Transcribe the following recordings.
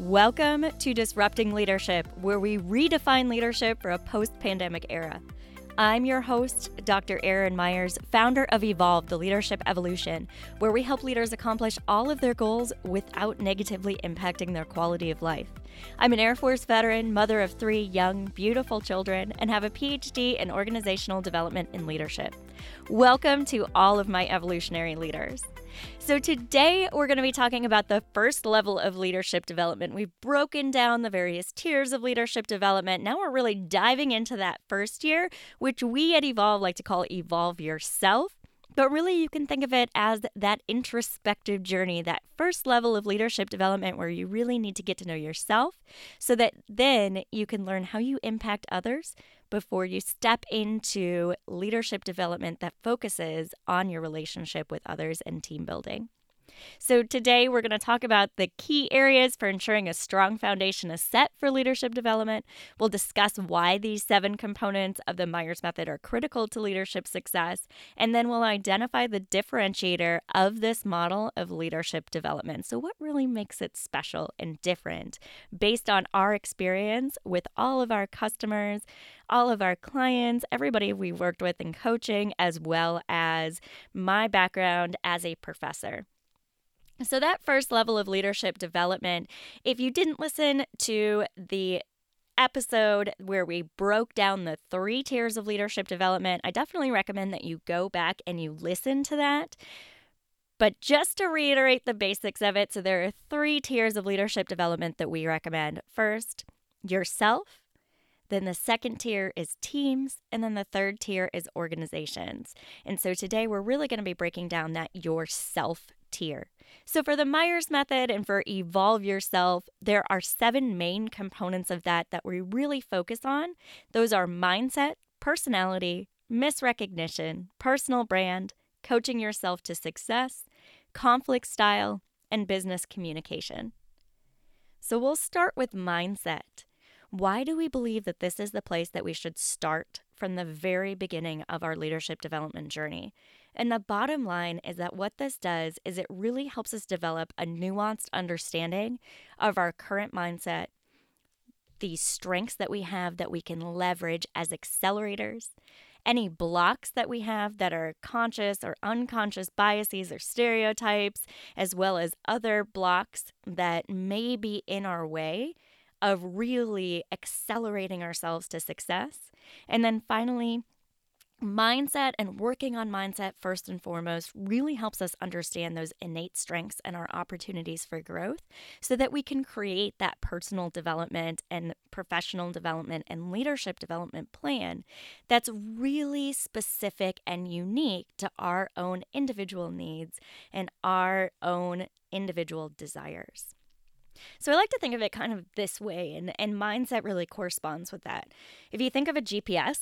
Welcome to Disrupting Leadership, where we redefine leadership for a post pandemic era. I'm your host, Dr. Erin Mires, founder of Evolve, the Leadership Evolution, where we help leaders accomplish all of their goals without negatively impacting their quality of life. I'm an Air Force veteran, mother of three young, beautiful children, and have a PhD in organizational development and leadership. Welcome to all of my evolutionary leaders. So, today we're going to be talking about the first level of leadership development. We've broken down the various tiers of leadership development. Now we're really diving into that first tier, which we at Evolve like to call Evolve Yourself. But really, you can think of it as that introspective journey, that first level of leadership development where you really need to get to know yourself so that then you can learn how you impact others before you step into leadership development that focuses on your relationship with others and team building. So, today we're going to talk about the key areas for ensuring a strong foundation is set for leadership development. We'll discuss why these seven components of the Mires Method are critical to leadership success, and then we'll identify the differentiator of this model of leadership development. So, what really makes it special and different based on our experience with all of our customers, all of our clients, everybody we've worked with in coaching, as well as my background as a professor. So, that first level of leadership development, if you didn't listen to the episode where we broke down the three tiers of leadership development, I definitely recommend that you go back and you listen to that. But just to reiterate the basics of it, so there are three tiers of leadership development that we recommend. First, yourself. Then the second tier is teams. And then the third tier is organizations. And so today we're really going to be breaking down that yourself tier. So, for the Mires method and for Evolve Yourself, there are seven main components of that that we really focus on. Those are mindset, personality, misrecognition, personal brand, coaching yourself to success, conflict style, and business communication. So, we'll start with mindset. Why do we believe that this is the place that we should start from the very beginning of our leadership development journey? And the bottom line is that what this does is it really helps us develop a nuanced understanding of our current mindset, the strengths that we have that we can leverage as accelerators, any blocks that we have that are conscious or unconscious biases or stereotypes, as well as other blocks that may be in our way of really accelerating ourselves to success. And then finally, mindset and working on mindset first and foremost really helps us understand those innate strengths and our opportunities for growth so that we can create that personal development and professional development and leadership development plan that's really specific and unique to our own individual needs and our own individual desires. So I like to think of it kind of this way, and, and mindset really corresponds with that. If you think of a GPS,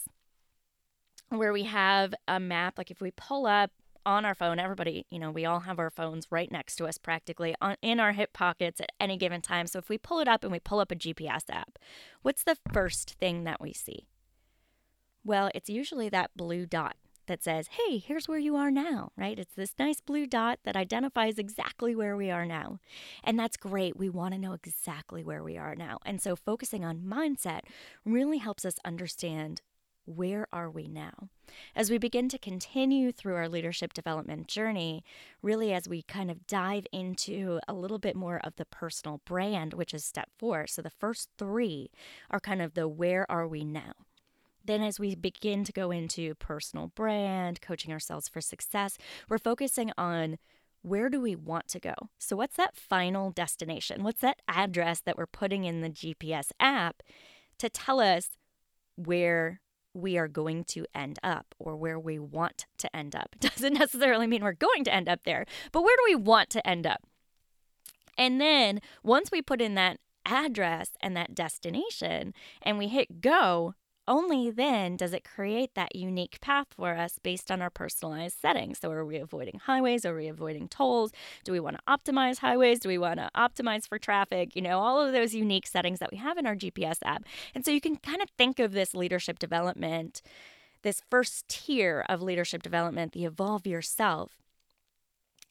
where we have a map. Like if we pull up on our phone, everybody, you know, we all have our phones right next to us practically on, in our hip pockets at any given time. So if we pull it up and we pull up a GPS app, what's the first thing that we see? Well, it's usually that blue dot that says, hey, here's where you are now, right? It's this nice blue dot that identifies exactly where we are now. And that's great. We want to know exactly where we are now. And so focusing on mindset really helps us understand where are we now? As we begin to continue through our leadership development journey, really as we kind of dive into a little bit more of the personal brand, which is step four. So the first three are kind of the where are we now? Then, as we begin to go into personal brand, coaching ourselves for success, we're focusing on where do we want to go? So, what's that final destination? What's that address that we're putting in the GPS app to tell us where we are going to end up or where we want to end up. It doesn't necessarily mean we're going to end up there, but where do we want to end up? And then once we put in that address and that destination and we hit go, only then does it create that unique path for us based on our personalized settings. So, are we avoiding highways? Are we avoiding tolls? Do we want to optimize highways? Do we want to optimize for traffic? You know, all of those unique settings that we have in our GPS app. And so, you can kind of think of this leadership development, this first tier of leadership development, the evolve yourself,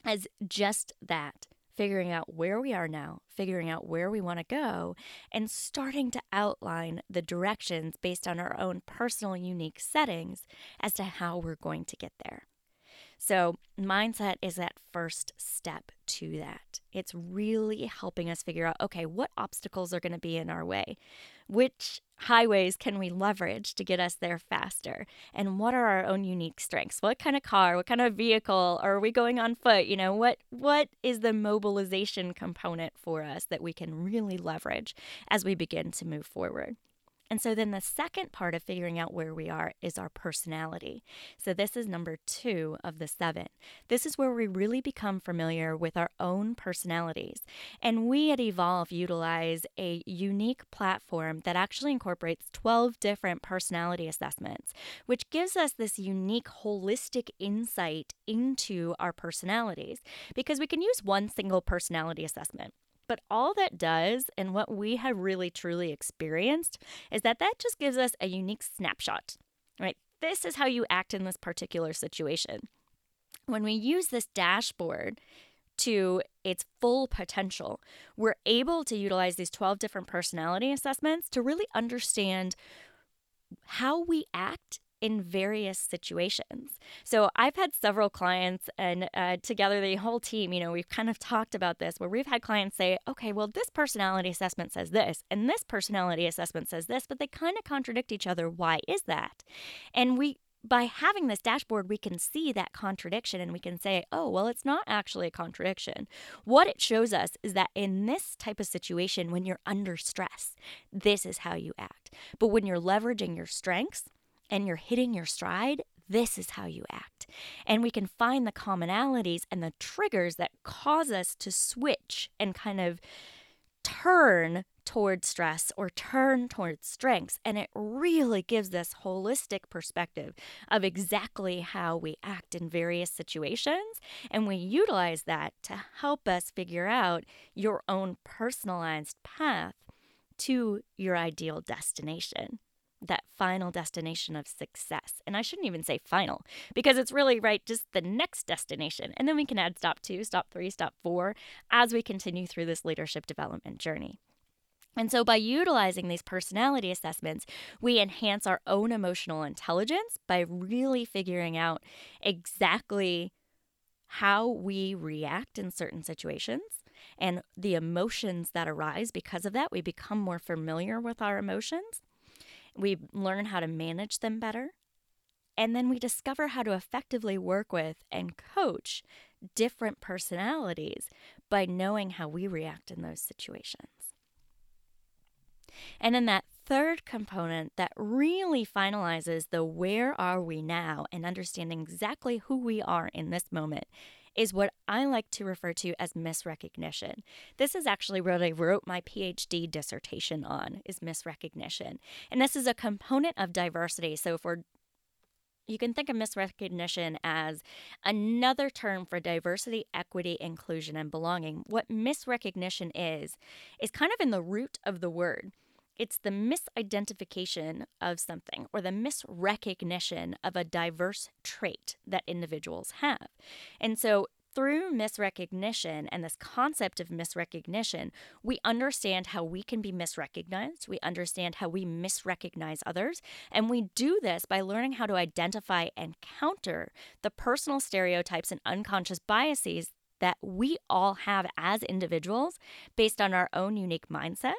as just that figuring out where we are now, figuring out where we want to go, and starting to outline the directions based on our own personal unique settings as to how we're going to get there. So, mindset is that first step to that. It's really helping us figure out okay, what obstacles are going to be in our way? Which highways can we leverage to get us there faster? And what are our own unique strengths? What kind of car, what kind of vehicle are we going on foot? You know, what what is the mobilization component for us that we can really leverage as we begin to move forward? And so then the second part of figuring out where we are is our personality. So this is number two of the seven. This is where we really become familiar with our own personalities. And we at Evolve utilize a unique platform that actually incorporates 12 different personality assessments, which gives us this unique holistic insight into our personalities because we can use one single personality assessment. But all that does, and what we have really truly experienced, is that that just gives us a unique snapshot, right? This is how you act in this particular situation. When we use this dashboard, to its full potential, we're able to utilize these 12 different personality assessments to really understand how we act in various situations. So I've had several clients, and uh, together the whole team, you know, we've kind of talked about this where we've had clients say, okay, well, this personality assessment says this, and this personality assessment says this, but they kind of contradict each other. Why is that? And we by having this dashboard, we can see that contradiction and we can say, oh, well, it's not actually a contradiction. What it shows us is that in this type of situation, when you're under stress, this is how you act. But when you're leveraging your strengths, and you're hitting your stride, this is how you act. And we can find the commonalities and the triggers that cause us to switch and kind of turn towards stress or turn towards strengths. And it really gives this holistic perspective of exactly how we act in various situations. And we utilize that to help us figure out your own personalized path to your ideal destination that final destination of success. And I shouldn't even say final because it's really right just the next destination. And then we can add stop two, stop three, stop four as we continue through this leadership development journey. And so, by utilizing these personality assessments, we enhance our own emotional intelligence by really figuring out exactly how we react in certain situations and the emotions that arise because of that. We become more familiar with our emotions. We learn how to manage them better. And then we discover how to effectively work with and coach different personalities by knowing how we react in those situations. And then that third component that really finalizes the where are we now and understanding exactly who we are in this moment is what I like to refer to as misrecognition. This is actually what I wrote my PhD dissertation on is misrecognition. And this is a component of diversity. So for you can think of misrecognition as another term for diversity, equity, inclusion, and belonging. What misrecognition is, is kind of in the root of the word. It's the misidentification of something or the misrecognition of a diverse trait that individuals have. And so through misrecognition and this concept of misrecognition, we understand how we can be misrecognized. We understand how we misrecognize others. And we do this by learning how to identify and counter the personal stereotypes and unconscious biases that we all have as individuals based on our own unique mindset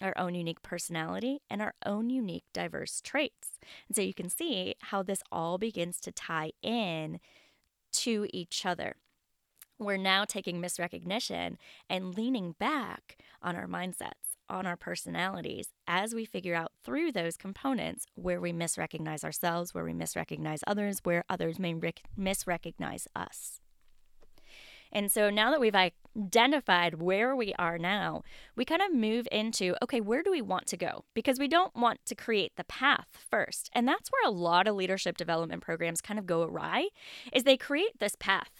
our own unique personality, and our own unique diverse traits. And so you can see how this all begins to tie in to each other. We're now taking misrecognition and leaning back on our mindsets, on our personalities, as we figure out through those components where we misrecognize ourselves, where we misrecognize others, where others may rec- misrecognize us. And so now that we've identified where we are now, we kind of move into okay, where do we want to go? Because we don't want to create the path first. And that's where a lot of leadership development programs kind of go awry is they create this path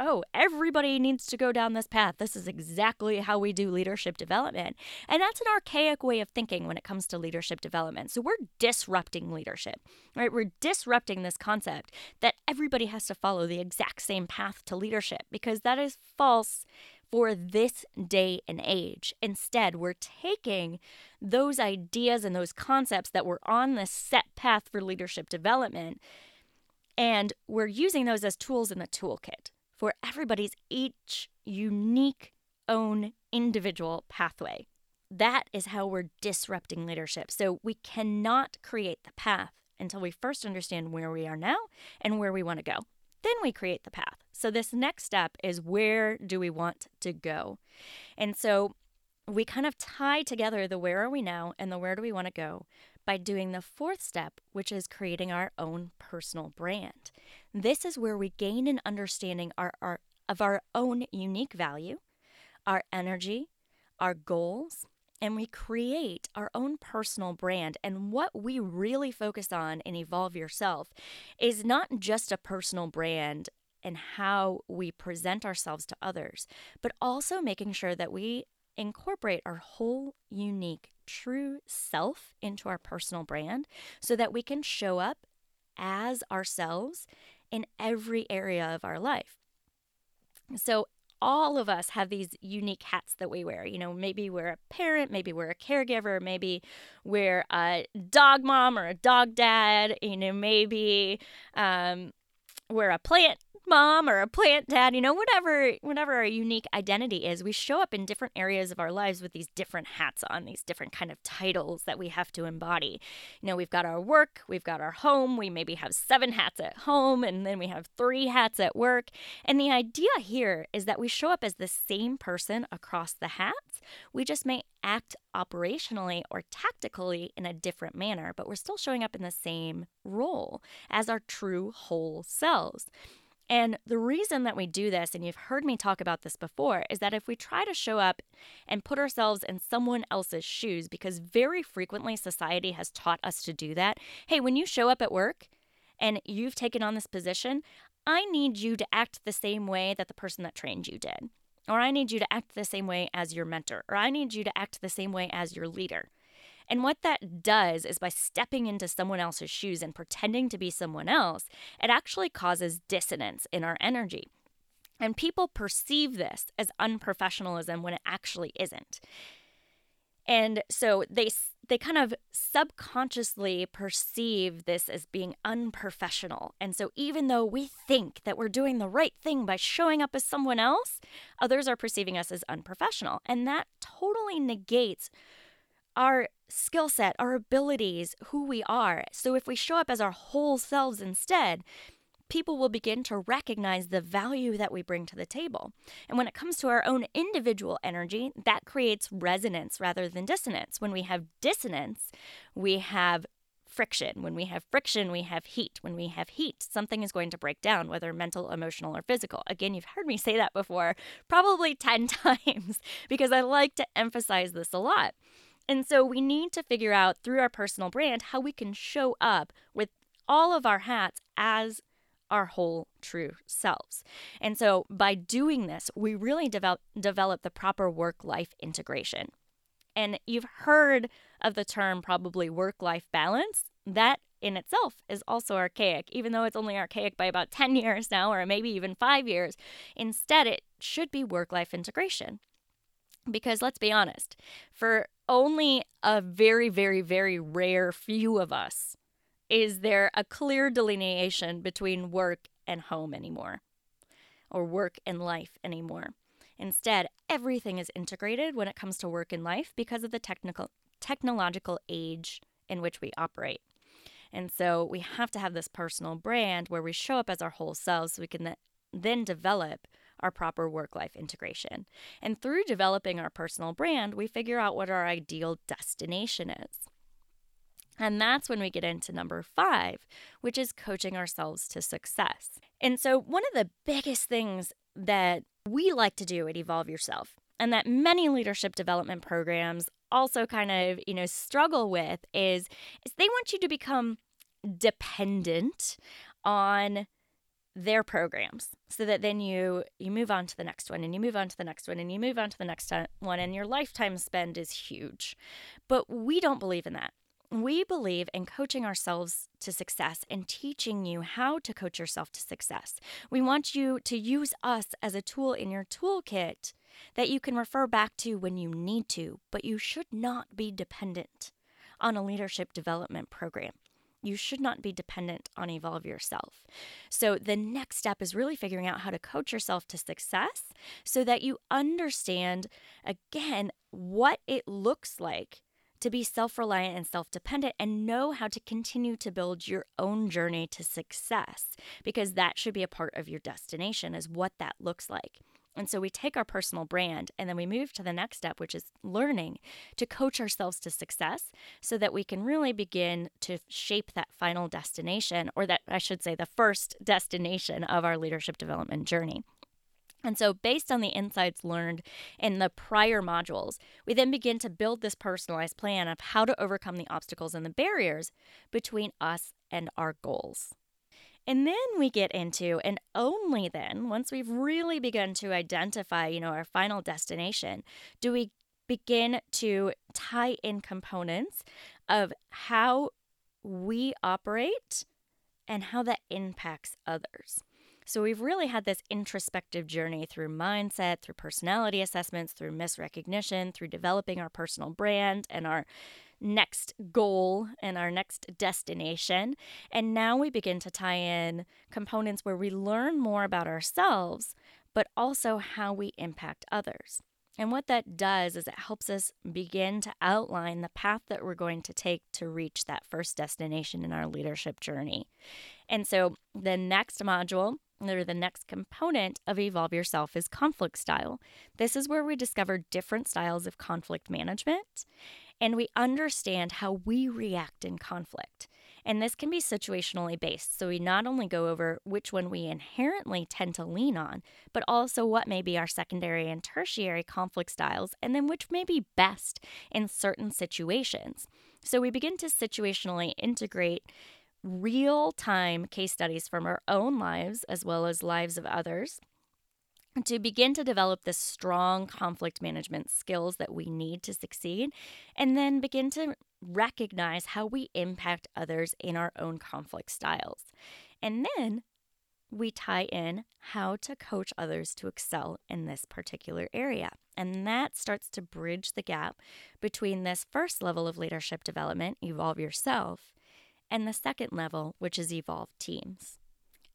oh, everybody needs to go down this path. This is exactly how we do leadership development. And that's an archaic way of thinking when it comes to leadership development. So we're disrupting leadership, right? We're disrupting this concept that everybody has to follow the exact same path to leadership because that is false for this day and age. Instead, we're taking those ideas and those concepts that were on this set path for leadership development and we're using those as tools in the toolkit for everybody's each unique own individual pathway. That is how we're disrupting leadership. So we cannot create the path until we first understand where we are now and where we want to go. Then we create the path. So this next step is where do we want to go? And so we kind of tie together the where are we now and the where do we want to go by doing the fourth step, which is creating our own personal brand. This is where we gain an understanding our, our, of our own unique value, our energy, our goals, and we create our own personal brand. And what we really focus on in Evolve Yourself is not just a personal brand and how we present ourselves to others, but also making sure that we incorporate our whole unique true self into our personal brand so that we can show up as ourselves in every area of our life. So, all of us have these unique hats that we wear. You know, maybe we're a parent, maybe we're a caregiver, maybe we're a dog mom or a dog dad, you know, maybe um, we're a plant mom or a plant dad, you know, whatever whatever our unique identity is, we show up in different areas of our lives with these different hats on, these different kind of titles that we have to embody. You know, we've got our work, we've got our home, we maybe have seven hats at home and then we have three hats at work. And the idea here is that we show up as the same person across the hats. We just may act operationally or tactically in a different manner, but we're still showing up in the same role as our true whole selves. And the reason that we do this, and you've heard me talk about this before, is that if we try to show up and put ourselves in someone else's shoes, because very frequently society has taught us to do that. Hey, when you show up at work and you've taken on this position, I need you to act the same way that the person that trained you did. Or I need you to act the same way as your mentor. Or I need you to act the same way as your leader. And what that does is by stepping into someone else's shoes and pretending to be someone else, it actually causes dissonance in our energy. And people perceive this as unprofessionalism when it actually isn't. And so they they kind of subconsciously perceive this as being unprofessional. And so even though we think that we're doing the right thing by showing up as someone else, others are perceiving us as unprofessional. And that totally negates our skill set, our abilities, who we are. So if we show up as our whole selves instead, people will begin to recognize the value that we bring to the table. And when it comes to our own individual energy, that creates resonance rather than dissonance. When we have dissonance, we have friction. When we have friction, we have heat. When we have heat, something is going to break down, whether mental, emotional, or physical. Again, you've heard me say that before, probably 10 times, because I like to emphasize this a lot. And so we need to figure out through our personal brand how we can show up with all of our hats as our whole true selves. And so by doing this, we really develop develop the proper work life integration. And you've heard of the term probably work life balance. That in itself is also archaic, even though it's only archaic by about 10 years now, or maybe even five years. Instead, it should be work life integration. Because let's be honest, for only a very, very, very rare few of us is there a clear delineation between work and home anymore, or work and life anymore. Instead, everything is integrated when it comes to work and life because of the technical technological age in which we operate. And so we have to have this personal brand where we show up as our whole selves so we can then develop our proper work life integration. And through developing our personal brand, we figure out what our ideal destination is. And that's when we get into number five, which is coaching ourselves to success. And so, one of the biggest things that we like to do at Evolve Yourself, and that many leadership development programs also kind of, you know, struggle with is, is they want you to become dependent on their programs so that then you you move on to the next one and you move on to the next one and you move on to the next uh, one and your lifetime spend is huge. But we don't believe in that. We believe in coaching ourselves to success and teaching you how to coach yourself to success. We want you to use us as a tool in your toolkit that you can refer back to when you need to, but you should not be dependent on a leadership development program. You should not be dependent on Evolve Yourself. So, the next step is really figuring out how to coach yourself to success so that you understand, again, what it looks like to be self reliant and self dependent and know how to continue to build your own journey to success because that should be a part of your destination, is what that looks like. And so we take our personal brand and then we move to the next step, which is learning to coach ourselves to success so that we can really begin to shape that final destination, or that I should say, the first destination of our leadership development journey. And so, based on the insights learned in the prior modules, we then begin to build this personalized plan of how to overcome the obstacles and the barriers between us and our goals. And then we get into, and only then, once we've really begun to identify, you know, our final destination, do we begin to tie in components of how we operate and how that impacts others. So we've really had this introspective journey through mindset, through personality assessments, through misrecognition, through developing our personal brand and our next goal and our next destination. And now we begin to tie in components where we learn more about ourselves, but also how we impact others. And what that does is it helps us begin to outline the path that we're going to take to reach that first destination in our leadership journey. And so the next module or the next component of Evolve Yourself is conflict style. This is where we discover different styles of conflict management and we understand how we react in conflict. And this can be situationally based. So we not only go over which one we inherently tend to lean on, but also what may be our secondary and tertiary conflict styles, and then which may be best in certain situations. So we begin to situationally integrate real time case studies from our own lives as well as lives of others to begin to develop the strong conflict management skills that we need to succeed, and then begin to recognize how we impact others in our own conflict styles. And then we tie in how to coach others to excel in this particular area. And that starts to bridge the gap between this first level of leadership development, evolve yourself, and the second level, which is evolve teams.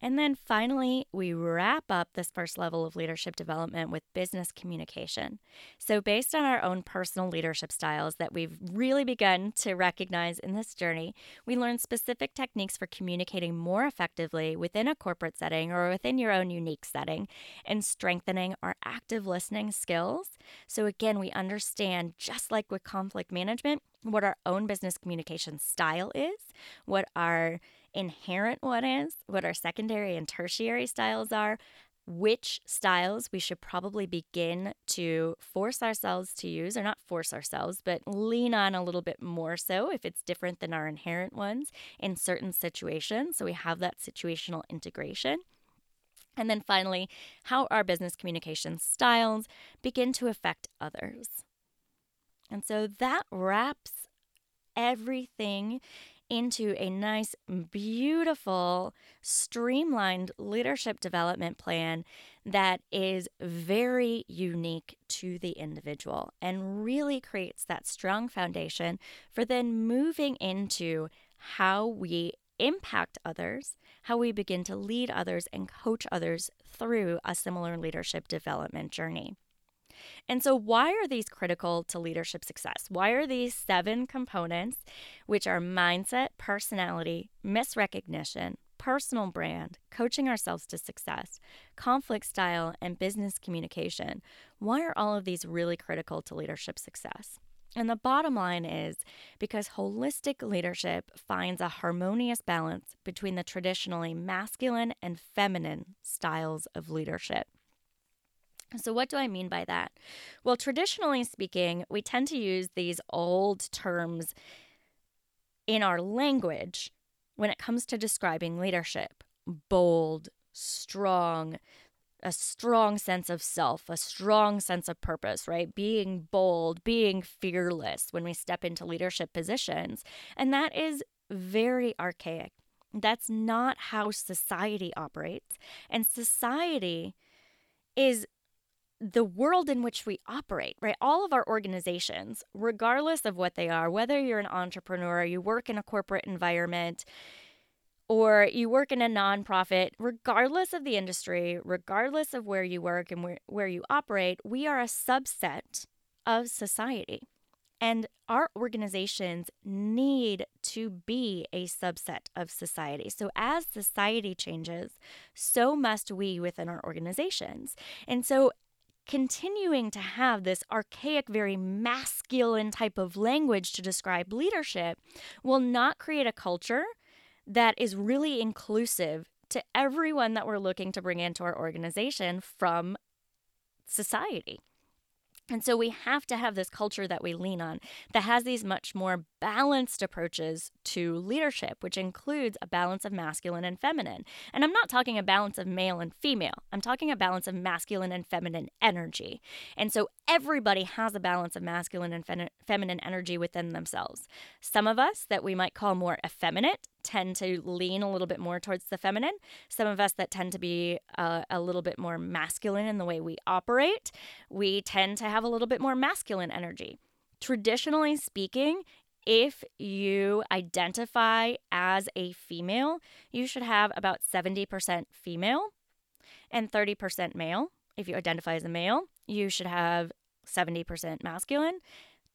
And then finally, we wrap up this first level of leadership development with business communication. So, based on our own personal leadership styles that we've really begun to recognize in this journey, we learn specific techniques for communicating more effectively within a corporate setting or within your own unique setting and strengthening our active listening skills. So, again, we understand, just like with conflict management, what our own business communication style is, what our inherent one is, what our secondary and tertiary styles are, which styles we should probably begin to force ourselves to use, or not force ourselves, but lean on a little bit more so if it's different than our inherent ones in certain situations. So we have that situational integration. And then finally, how our business communication styles begin to affect others. And so that wraps everything into a nice, beautiful, streamlined leadership development plan that is very unique to the individual and really creates that strong foundation for then moving into how we impact others, how we begin to lead others and coach others through a similar leadership development journey. And so, why are these critical to leadership success? Why are these seven components, which are mindset, personality, misrecognition, personal brand, coaching ourselves to success, conflict style, and business communication, why are all of these really critical to leadership success? And the bottom line is because holistic leadership finds a harmonious balance between the traditionally masculine and feminine styles of leadership. So, what do I mean by that? Well, traditionally speaking, we tend to use these old terms in our language when it comes to describing leadership bold, strong, a strong sense of self, a strong sense of purpose, right? Being bold, being fearless when we step into leadership positions. And that is very archaic. That's not how society operates. And society is the world in which we operate, right? All of our organizations, regardless of what they are, whether you're an entrepreneur, you work in a corporate environment, or you work in a nonprofit, regardless of the industry, regardless of where you work and where, where you operate, we are a subset of society. And our organizations need to be a subset of society. So, as society changes, so must we within our organizations. And so, continuing to have this archaic, very masculine type of language to describe leadership will not create a culture that is really inclusive to everyone that we're looking to bring into our organization from society. And so we have to have this culture that we lean on that has these much more balanced approaches to leadership, which includes a balance of masculine and feminine. And I'm not talking a balance of male and female, I'm talking a balance of masculine and feminine energy. And so everybody has a balance of masculine and fe- feminine energy within themselves. Some of us that we might call more effeminate tend to lean a little bit more towards the feminine. Some of us that tend to be uh, a little bit more masculine in the way we operate, we tend to have a little bit more masculine energy. Traditionally speaking, if you identify as a female, you should have about 70% female and 30% male. If you identify as a male, you should have 70% masculine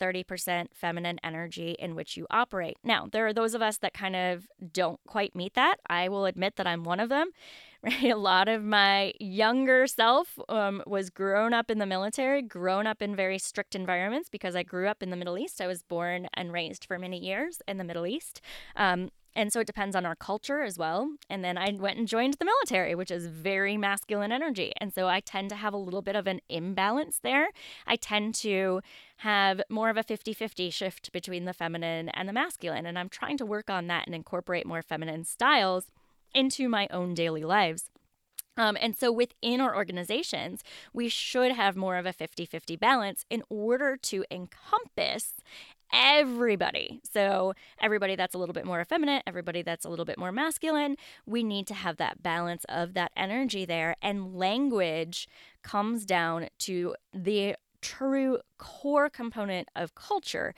30% feminine energy in which you operate. Now, there are those of us that kind of don't quite meet that. I will admit that I'm one of them. Right? A lot of my younger self um, was grown up in the military, grown up in very strict environments because I grew up in the Middle East. I was born and raised for many years in the Middle East. Um, and so it depends on our culture as well. And then I went and joined the military, which is very masculine energy. And so I tend to have a little bit of an imbalance there. I tend to have more of a 50 50 shift between the feminine and the masculine. And I'm trying to work on that and incorporate more feminine styles into my own daily lives. Um, and so within our organizations, we should have more of a 50 50 balance in order to encompass everybody. So, everybody that's a little bit more effeminate, everybody that's a little bit more masculine, we need to have that balance of that energy there. And language comes down to the true core component of culture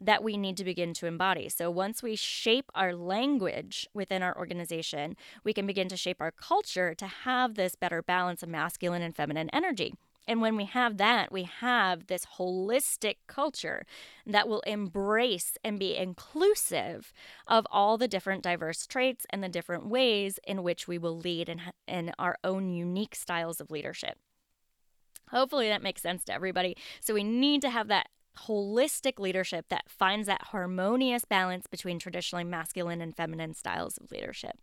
that we need to begin to embody. So once we shape our language within our organization, we can begin to shape our culture to have this better balance of masculine and feminine energy. And when we have that, we have this holistic culture that will embrace and be inclusive of all the different diverse traits and the different ways in which we will lead in, in our own unique styles of leadership. Hopefully, that makes sense to everybody. So, we need to have that holistic leadership that finds that harmonious balance between traditionally masculine and feminine styles of leadership.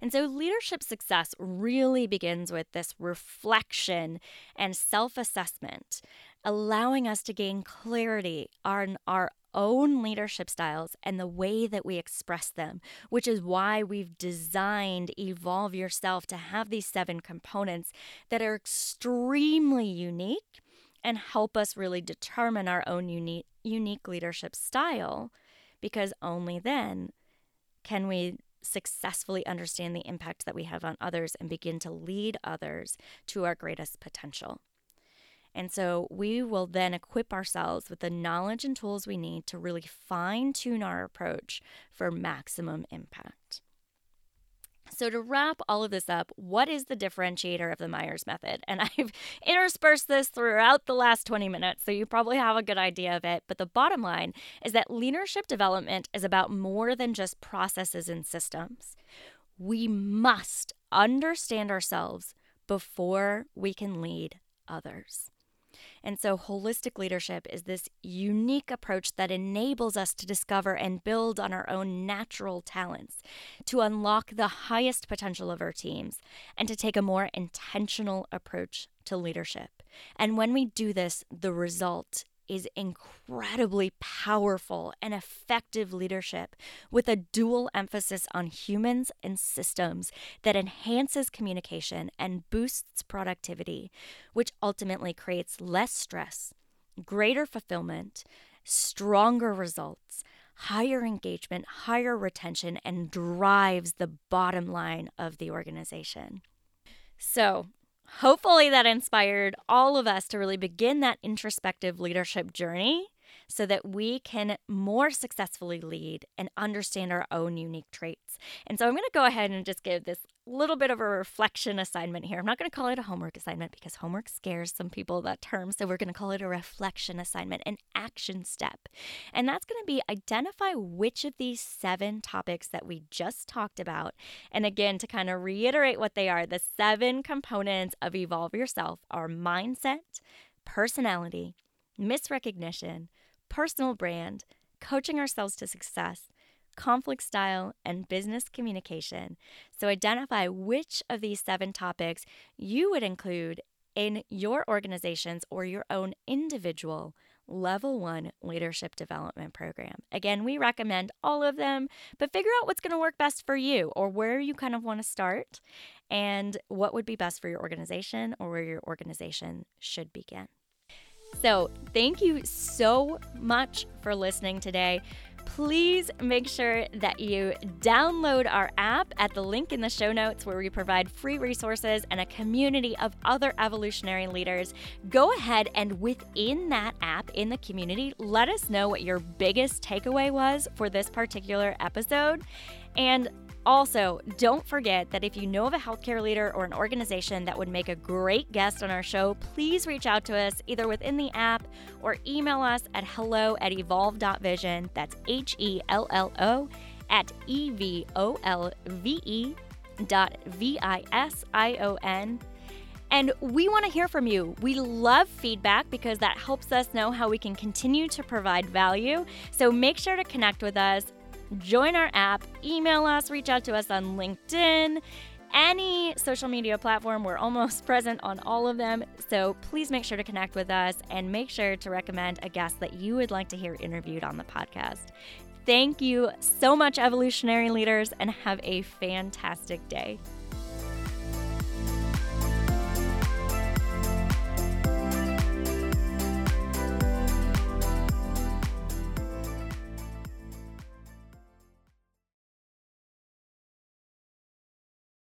And so leadership success really begins with this reflection and self assessment, allowing us to gain clarity on our own leadership styles and the way that we express them, which is why we've designed Evolve Yourself to have these seven components that are extremely unique and help us really determine our own unique, unique leadership style because only then can we successfully understand the impact that we have on others and begin to lead others to our greatest potential. And so we will then equip ourselves with the knowledge and tools we need to really fine tune our approach for maximum impact. So, to wrap all of this up, what is the differentiator of the Mires method? And I've interspersed this throughout the last 20 minutes, so you probably have a good idea of it. But the bottom line is that leadership development is about more than just processes and systems. We must understand ourselves before we can lead others. And so, holistic leadership is this unique approach that enables us to discover and build on our own natural talents, to unlock the highest potential of our teams, and to take a more intentional approach to leadership. And when we do this, the result is incredibly powerful and effective leadership with a dual emphasis on humans and systems that enhances communication and boosts productivity, which ultimately creates less stress, greater fulfillment, stronger results, higher engagement, higher retention, and drives the bottom line of the organization. So, Hopefully, that inspired all of us to really begin that introspective leadership journey so that we can more successfully lead and understand our own unique traits. And so I'm going to go ahead and just give this little bit of a reflection assignment here. I'm not going to call it a homework assignment because homework scares some people that term. So we're going to call it a reflection assignment, an action step. And that's going to be identify which of these seven topics that we just talked about. And again, to kind of reiterate what they are, the seven components of Evolve Yourself are mindset, personality, misrecognition, personal brand, coaching ourselves to success, conflict style, and business communication. So identify which of these seven topics you would include in your organization's or your own individual level one leadership development program. Again, we recommend all of them, but figure out what's going to work best for you or where you kind of want to start and what would be best for your organization or where your organization should begin. So, thank you so much for listening today. Please make sure that you download our app at the link in the show notes where we provide free resources and a community of other evolutionary leaders. Go ahead and within that app in the community, let us know what your biggest takeaway was for this particular episode. And also, don't forget that if you know of a healthcare leader or an organization that would make a great guest on our show, please reach out to us either within the app or email us at hello at evolve.vision. That's H E L L O at E V O L V E dot V I S I O N. And we want to hear from you. We love feedback because that helps us know how we can continue to provide value. So make sure to connect with us join our app, email us, reach out to us on LinkedIn, any social media platform. We're almost present on all of them. So please make sure to connect with us and make sure to recommend a guest that you would like to hear interviewed on the podcast. Thank you so much, evolutionary leaders, and have a fantastic day.